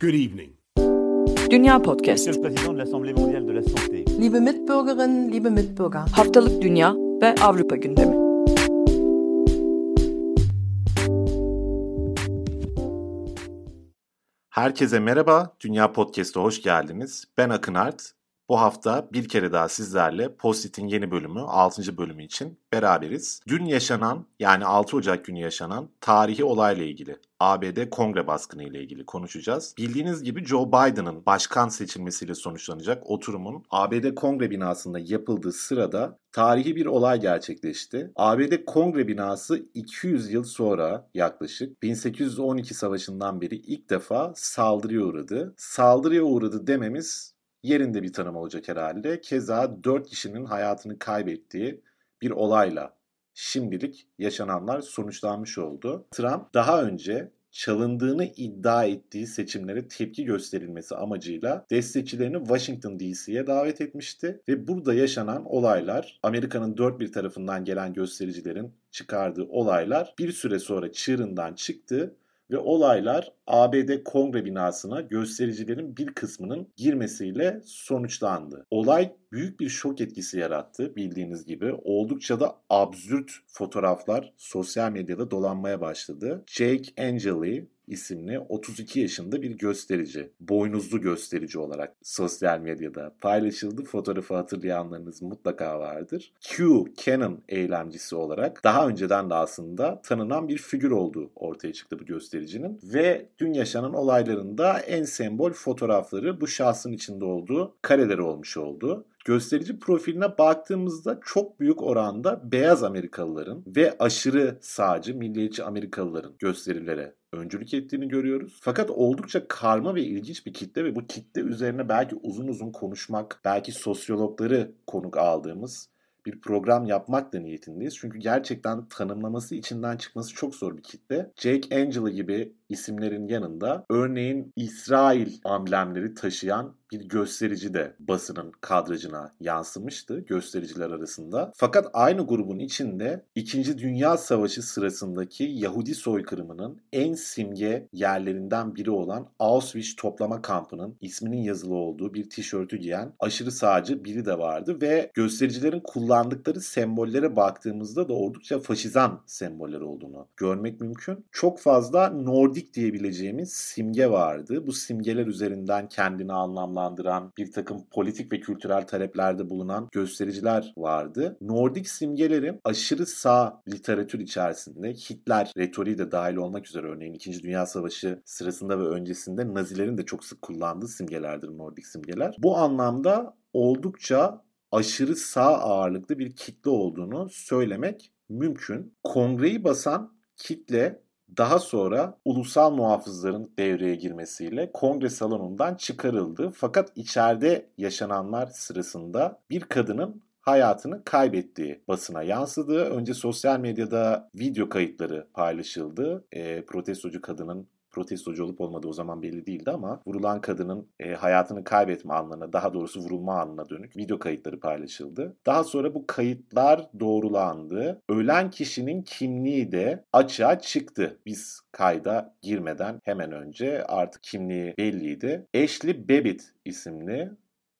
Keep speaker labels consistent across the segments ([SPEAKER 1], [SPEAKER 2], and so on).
[SPEAKER 1] Good evening.
[SPEAKER 2] Dünya Podcast.
[SPEAKER 3] Liebe Mitbürgerinnen, liebe Mitbürger,
[SPEAKER 2] Haftalık Dünya ve Avrupa gündemi.
[SPEAKER 4] Herkese merhaba, Dünya Podcast'a hoş geldiniz. Ben Akın Art. Bu hafta bir kere daha sizlerle Postit'in yeni bölümü, 6. bölümü için beraberiz. Dün yaşanan, yani 6 Ocak günü yaşanan tarihi olayla ilgili, ABD kongre baskını ile ilgili konuşacağız. Bildiğiniz gibi Joe Biden'ın başkan seçilmesiyle sonuçlanacak oturumun ABD kongre binasında yapıldığı sırada tarihi bir olay gerçekleşti. ABD kongre binası 200 yıl sonra yaklaşık 1812 savaşından beri ilk defa saldırıya uğradı. Saldırıya uğradı dememiz yerinde bir tanım olacak herhalde. Keza 4 kişinin hayatını kaybettiği bir olayla şimdilik yaşananlar sonuçlanmış oldu. Trump daha önce çalındığını iddia ettiği seçimlere tepki gösterilmesi amacıyla destekçilerini Washington DC'ye davet etmişti ve burada yaşanan olaylar Amerika'nın dört bir tarafından gelen göstericilerin çıkardığı olaylar bir süre sonra çığırından çıktı ve olaylar ABD Kongre binasına göstericilerin bir kısmının girmesiyle sonuçlandı. Olay büyük bir şok etkisi yarattı bildiğiniz gibi. Oldukça da absürt fotoğraflar sosyal medyada dolanmaya başladı. Jake Angeli isimli 32 yaşında bir gösterici, boynuzlu gösterici olarak sosyal medyada paylaşıldı. Fotoğrafı hatırlayanlarınız mutlaka vardır. Q Canon eylemcisi olarak daha önceden de aslında tanınan bir figür olduğu ortaya çıktı bu göstericinin ve dün yaşanan olaylarında en sembol fotoğrafları bu şahsın içinde olduğu kareleri olmuş oldu. Gösterici profiline baktığımızda çok büyük oranda beyaz Amerikalıların ve aşırı sağcı milliyetçi Amerikalıların gösterilere öncülük ettiğini görüyoruz. Fakat oldukça karma ve ilginç bir kitle ve bu kitle üzerine belki uzun uzun konuşmak, belki sosyologları konuk aldığımız bir program yapmak da niyetindeyiz. Çünkü gerçekten tanımlaması içinden çıkması çok zor bir kitle. Jake Angela gibi isimlerin yanında örneğin İsrail amblemleri taşıyan bir gösterici de basının kadrajına yansımıştı göstericiler arasında. Fakat aynı grubun içinde 2. Dünya Savaşı sırasındaki Yahudi soykırımının en simge yerlerinden biri olan Auschwitz toplama kampının isminin yazılı olduğu bir tişörtü giyen aşırı sağcı biri de vardı ve göstericilerin kullandıkları sembollere baktığımızda da oldukça faşizan semboller olduğunu görmek mümkün. Çok fazla Nordik diyebileceğimiz simge vardı. Bu simgeler üzerinden kendini anlamlandıran bir takım politik ve kültürel taleplerde bulunan göstericiler vardı. Nordik simgelerin aşırı sağ literatür içerisinde Hitler retoriği de dahil olmak üzere örneğin 2. Dünya Savaşı sırasında ve öncesinde Nazilerin de çok sık kullandığı simgelerdir Nordik simgeler. Bu anlamda oldukça aşırı sağ ağırlıklı bir kitle olduğunu söylemek mümkün. Kongreyi basan kitle daha sonra ulusal muhafızların devreye girmesiyle kongre salonundan çıkarıldı. Fakat içeride yaşananlar sırasında bir kadının hayatını kaybettiği basına yansıdı. Önce sosyal medyada video kayıtları paylaşıldı. E, protestocu kadının protestocu olup olmadığı o zaman belli değildi ama vurulan kadının e, hayatını kaybetme anlarına daha doğrusu vurulma anına dönük video kayıtları paylaşıldı. Daha sonra bu kayıtlar doğrulandı. Ölen kişinin kimliği de açığa çıktı. Biz kayda girmeden hemen önce artık kimliği belliydi. Ashley Babbitt isimli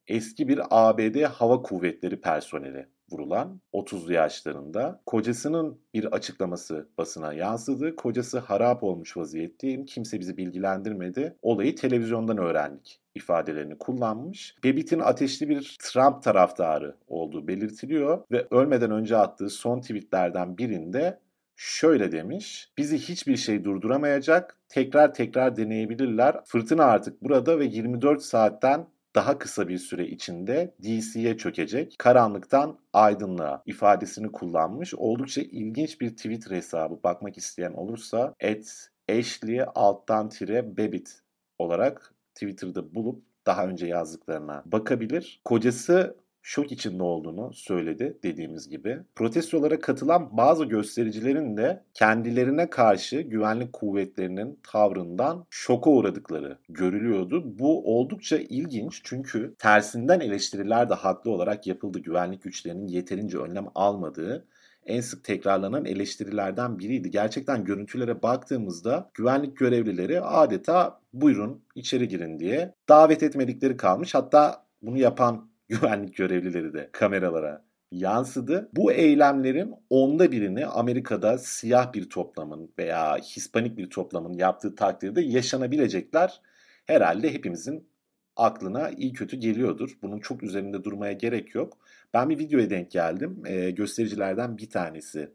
[SPEAKER 4] eski bir ABD Hava Kuvvetleri personeli vurulan 30'lu yaşlarında. Kocasının bir açıklaması basına yansıdı. Kocası harap olmuş vaziyetteyim. Kimse bizi bilgilendirmedi. Olayı televizyondan öğrendik ifadelerini kullanmış. Babbitt'in ateşli bir Trump taraftarı olduğu belirtiliyor ve ölmeden önce attığı son tweetlerden birinde şöyle demiş. Bizi hiçbir şey durduramayacak. Tekrar tekrar deneyebilirler. Fırtına artık burada ve 24 saatten daha kısa bir süre içinde DC'ye çökecek. Karanlıktan aydınlığa ifadesini kullanmış. Oldukça ilginç bir Twitter hesabı bakmak isteyen olursa at Ashley alttan tire Babbitt olarak Twitter'da bulup daha önce yazdıklarına bakabilir. Kocası şok içinde olduğunu söyledi dediğimiz gibi. Protestolara katılan bazı göstericilerin de kendilerine karşı güvenlik kuvvetlerinin tavrından şoka uğradıkları görülüyordu. Bu oldukça ilginç çünkü tersinden eleştiriler de haklı olarak yapıldı. Güvenlik güçlerinin yeterince önlem almadığı en sık tekrarlanan eleştirilerden biriydi. Gerçekten görüntülere baktığımızda güvenlik görevlileri adeta buyurun içeri girin diye davet etmedikleri kalmış. Hatta bunu yapan güvenlik görevlileri de kameralara yansıdı. Bu eylemlerin onda birini Amerika'da siyah bir toplamın veya Hispanik bir toplamın yaptığı takdirde yaşanabilecekler herhalde hepimizin aklına iyi kötü geliyordur. Bunun çok üzerinde durmaya gerek yok. Ben bir videoya denk geldim. E, göstericilerden bir tanesi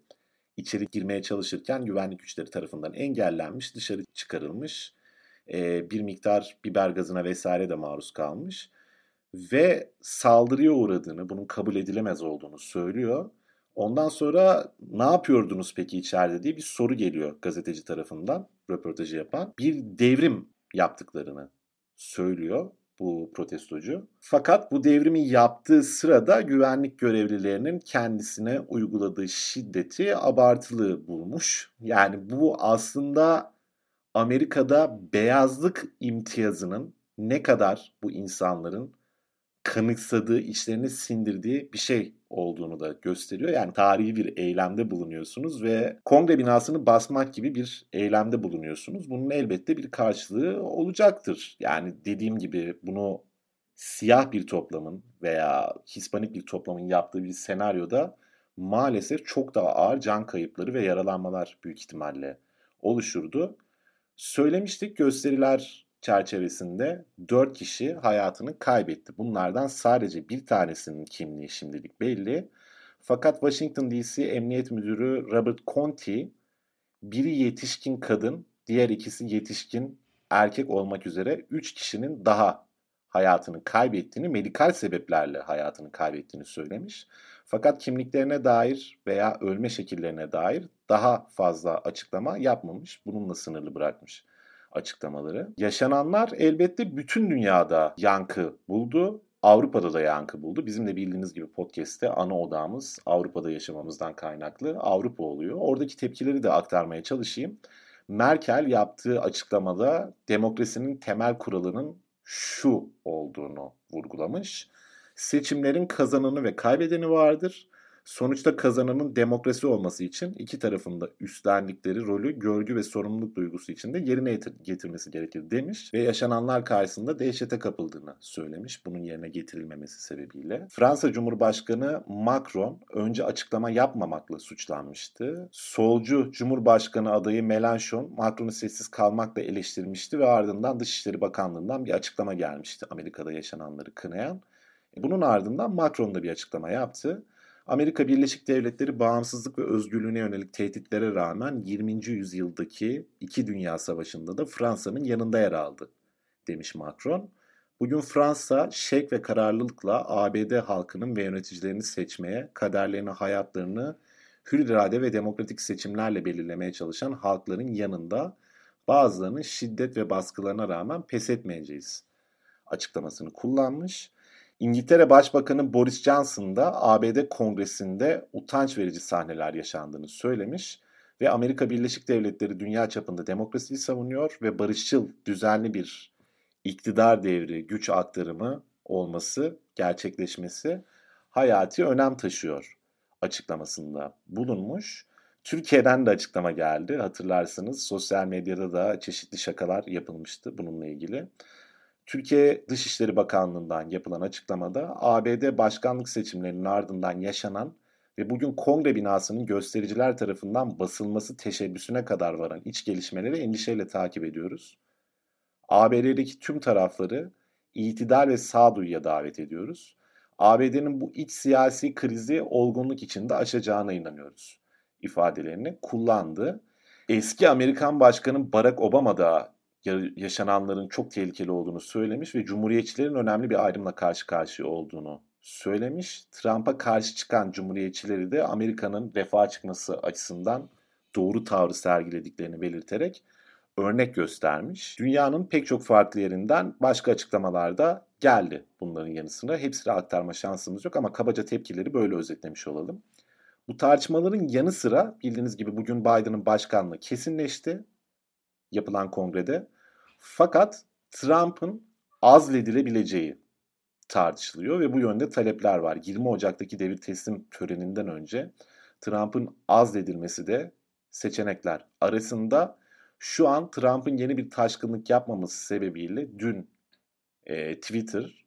[SPEAKER 4] içeri girmeye çalışırken güvenlik güçleri tarafından engellenmiş, dışarı çıkarılmış. E, bir miktar biber gazına vesaire de maruz kalmış. Ve saldırıya uğradığını, bunun kabul edilemez olduğunu söylüyor. Ondan sonra ne yapıyordunuz peki içeride diye bir soru geliyor gazeteci tarafından röportajı yapan. Bir devrim yaptıklarını söylüyor bu protestocu. Fakat bu devrimi yaptığı sırada güvenlik görevlilerinin kendisine uyguladığı şiddeti abartılı bulmuş. Yani bu aslında Amerika'da beyazlık imtiyazının ne kadar bu insanların kanıksadığı, içlerine sindirdiği bir şey olduğunu da gösteriyor. Yani tarihi bir eylemde bulunuyorsunuz ve kongre binasını basmak gibi bir eylemde bulunuyorsunuz. Bunun elbette bir karşılığı olacaktır. Yani dediğim gibi bunu siyah bir toplamın veya Hispanik bir toplamın yaptığı bir senaryoda maalesef çok daha ağır can kayıpları ve yaralanmalar büyük ihtimalle oluşurdu. Söylemiştik gösteriler çerçevesinde 4 kişi hayatını kaybetti. Bunlardan sadece bir tanesinin kimliği şimdilik belli. Fakat Washington DC Emniyet Müdürü Robert Conti biri yetişkin kadın, diğer ikisi yetişkin erkek olmak üzere 3 kişinin daha hayatını kaybettiğini, medikal sebeplerle hayatını kaybettiğini söylemiş. Fakat kimliklerine dair veya ölme şekillerine dair daha fazla açıklama yapmamış. Bununla sınırlı bırakmış açıklamaları. Yaşananlar elbette bütün dünyada yankı buldu. Avrupa'da da yankı buldu. Bizim de bildiğiniz gibi podcast'te ana odamız Avrupa'da yaşamamızdan kaynaklı Avrupa oluyor. Oradaki tepkileri de aktarmaya çalışayım. Merkel yaptığı açıklamada demokrasinin temel kuralının şu olduğunu vurgulamış. Seçimlerin kazananı ve kaybedeni vardır. Sonuçta kazananın demokrasi olması için iki tarafında üstlendikleri rolü görgü ve sorumluluk duygusu içinde yerine getirmesi gerekir demiş ve yaşananlar karşısında dehşete kapıldığını söylemiş bunun yerine getirilmemesi sebebiyle. Fransa Cumhurbaşkanı Macron önce açıklama yapmamakla suçlanmıştı. Solcu Cumhurbaşkanı adayı Mélenchon Macron'u sessiz kalmakla eleştirmişti ve ardından Dışişleri Bakanlığı'ndan bir açıklama gelmişti Amerika'da yaşananları kınayan. Bunun ardından Macron da bir açıklama yaptı. Amerika Birleşik Devletleri bağımsızlık ve özgürlüğüne yönelik tehditlere rağmen 20. yüzyıldaki iki dünya savaşında da Fransa'nın yanında yer aldı demiş Macron. Bugün Fransa şek ve kararlılıkla ABD halkının ve yöneticilerini seçmeye, kaderlerini, hayatlarını hür irade ve demokratik seçimlerle belirlemeye çalışan halkların yanında bazılarının şiddet ve baskılarına rağmen pes etmeyeceğiz açıklamasını kullanmış. İngiltere Başbakanı Boris Johnson da ABD Kongresi'nde utanç verici sahneler yaşandığını söylemiş ve Amerika Birleşik Devletleri dünya çapında demokrasiyi savunuyor ve barışçıl, düzenli bir iktidar devri, güç aktarımı olması, gerçekleşmesi hayati önem taşıyor açıklamasında bulunmuş. Türkiye'den de açıklama geldi. Hatırlarsınız sosyal medyada da çeşitli şakalar yapılmıştı bununla ilgili. Türkiye Dışişleri Bakanlığı'ndan yapılan açıklamada ABD başkanlık seçimlerinin ardından yaşanan ve bugün kongre binasının göstericiler tarafından basılması teşebbüsüne kadar varan iç gelişmeleri endişeyle takip ediyoruz. ABD'deki tüm tarafları itidal ve sağduyuya davet ediyoruz. ABD'nin bu iç siyasi krizi olgunluk içinde aşacağına inanıyoruz ifadelerini kullandı. Eski Amerikan Başkanı Barack Obama da yaşananların çok tehlikeli olduğunu söylemiş ve cumhuriyetçilerin önemli bir ayrımla karşı karşıya olduğunu söylemiş. Trump'a karşı çıkan cumhuriyetçileri de Amerika'nın refah çıkması açısından doğru tavrı sergilediklerini belirterek örnek göstermiş. Dünyanın pek çok farklı yerinden başka açıklamalar da geldi bunların yanı sıra. Hepsini aktarma şansımız yok ama kabaca tepkileri böyle özetlemiş olalım. Bu tartışmaların yanı sıra bildiğiniz gibi bugün Biden'ın başkanlığı kesinleşti yapılan kongrede. Fakat Trump'ın azledilebileceği tartışılıyor ve bu yönde talepler var. 20 Ocak'taki devir teslim töreninden önce Trump'ın azledilmesi de seçenekler arasında. Şu an Trump'ın yeni bir taşkınlık yapmaması sebebiyle dün e, Twitter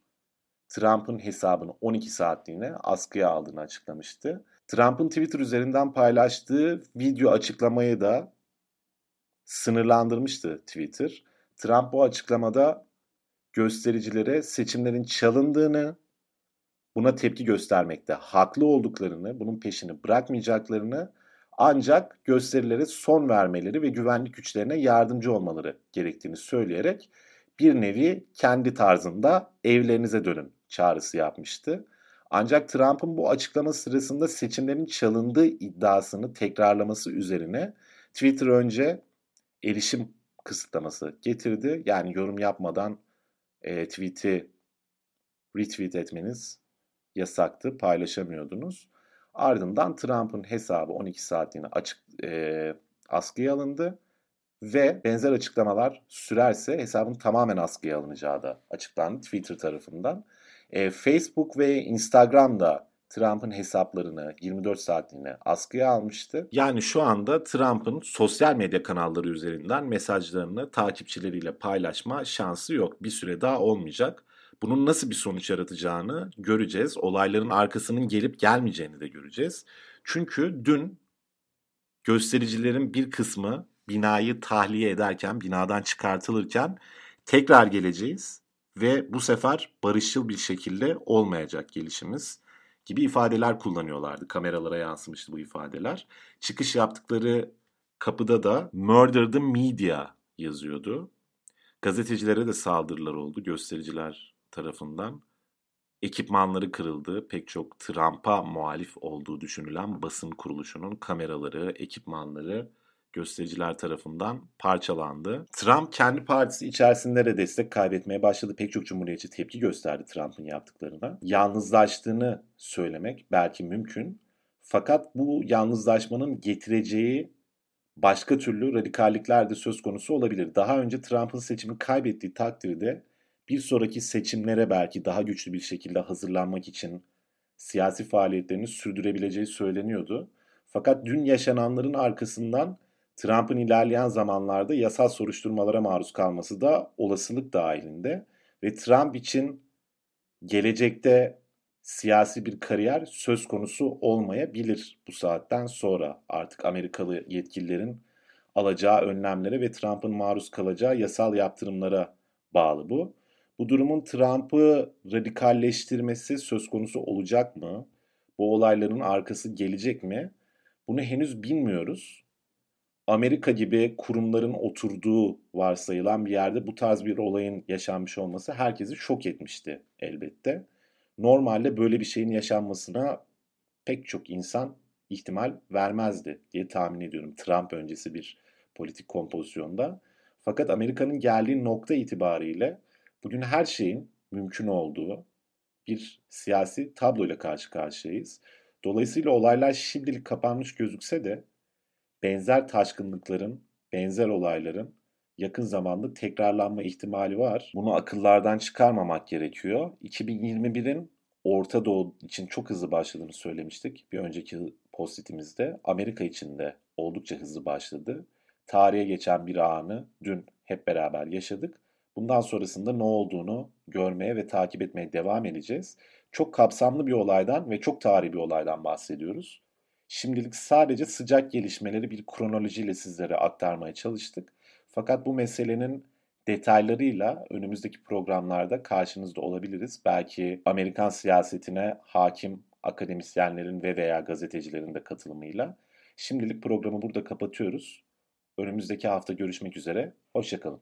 [SPEAKER 4] Trump'ın hesabını 12 saatliğine askıya aldığını açıklamıştı. Trump'ın Twitter üzerinden paylaştığı video açıklamayı da sınırlandırmıştı Twitter. Trump bu açıklamada göstericilere seçimlerin çalındığını, buna tepki göstermekte haklı olduklarını, bunun peşini bırakmayacaklarını ancak gösterilere son vermeleri ve güvenlik güçlerine yardımcı olmaları gerektiğini söyleyerek bir nevi kendi tarzında evlerinize dönün çağrısı yapmıştı. Ancak Trump'ın bu açıklama sırasında seçimlerin çalındığı iddiasını tekrarlaması üzerine Twitter önce erişim kısıtlaması getirdi. Yani yorum yapmadan e, tweet'i retweet etmeniz yasaktı, paylaşamıyordunuz. Ardından Trump'ın hesabı 12 saatliğine açık e, askıya alındı ve benzer açıklamalar sürerse hesabın tamamen askıya alınacağı da açıklandı Twitter tarafından. E, Facebook ve Instagram da Trump'ın hesaplarını 24 saatliğine askıya almıştı. Yani şu anda Trump'ın sosyal medya kanalları üzerinden mesajlarını takipçileriyle paylaşma şansı yok. Bir süre daha olmayacak. Bunun nasıl bir sonuç yaratacağını göreceğiz. Olayların arkasının gelip gelmeyeceğini de göreceğiz. Çünkü dün göstericilerin bir kısmı binayı tahliye ederken, binadan çıkartılırken tekrar geleceğiz ve bu sefer barışçıl bir şekilde olmayacak gelişimiz gibi ifadeler kullanıyorlardı. Kameralara yansımıştı bu ifadeler. Çıkış yaptıkları kapıda da Murder the Media yazıyordu. Gazetecilere de saldırılar oldu göstericiler tarafından. Ekipmanları kırıldı. Pek çok Trump'a muhalif olduğu düşünülen basın kuruluşunun kameraları, ekipmanları göstericiler tarafından parçalandı. Trump kendi partisi içerisinde de destek kaybetmeye başladı. Pek çok cumhuriyetçi tepki gösterdi Trump'ın yaptıklarına. Yalnızlaştığını söylemek belki mümkün. Fakat bu yalnızlaşmanın getireceği başka türlü radikallikler de söz konusu olabilir. Daha önce Trump'ın seçimi kaybettiği takdirde bir sonraki seçimlere belki daha güçlü bir şekilde hazırlanmak için siyasi faaliyetlerini sürdürebileceği söyleniyordu. Fakat dün yaşananların arkasından Trump'ın ilerleyen zamanlarda yasal soruşturmalara maruz kalması da olasılık dahilinde ve Trump için gelecekte siyasi bir kariyer söz konusu olmayabilir bu saatten sonra. Artık Amerikalı yetkililerin alacağı önlemlere ve Trump'ın maruz kalacağı yasal yaptırımlara bağlı bu. Bu durumun Trump'ı radikalleştirmesi söz konusu olacak mı? Bu olayların arkası gelecek mi? Bunu henüz bilmiyoruz. Amerika gibi kurumların oturduğu varsayılan bir yerde bu tarz bir olayın yaşanmış olması herkesi şok etmişti elbette. Normalde böyle bir şeyin yaşanmasına pek çok insan ihtimal vermezdi diye tahmin ediyorum Trump öncesi bir politik kompozisyonda. Fakat Amerika'nın geldiği nokta itibariyle bugün her şeyin mümkün olduğu bir siyasi tabloyla karşı karşıyayız. Dolayısıyla olaylar şimdilik kapanmış gözükse de benzer taşkınlıkların, benzer olayların yakın zamanda tekrarlanma ihtimali var. Bunu akıllardan çıkarmamak gerekiyor. 2021'in Orta Doğu için çok hızlı başladığını söylemiştik. Bir önceki postitimizde Amerika için de oldukça hızlı başladı. Tarihe geçen bir anı dün hep beraber yaşadık. Bundan sonrasında ne olduğunu görmeye ve takip etmeye devam edeceğiz. Çok kapsamlı bir olaydan ve çok tarihi bir olaydan bahsediyoruz. Şimdilik sadece sıcak gelişmeleri bir kronolojiyle sizlere aktarmaya çalıştık. Fakat bu meselenin detaylarıyla önümüzdeki programlarda karşınızda olabiliriz. Belki Amerikan siyasetine hakim akademisyenlerin ve veya gazetecilerin de katılımıyla. Şimdilik programı burada kapatıyoruz. Önümüzdeki hafta görüşmek üzere. Hoşçakalın.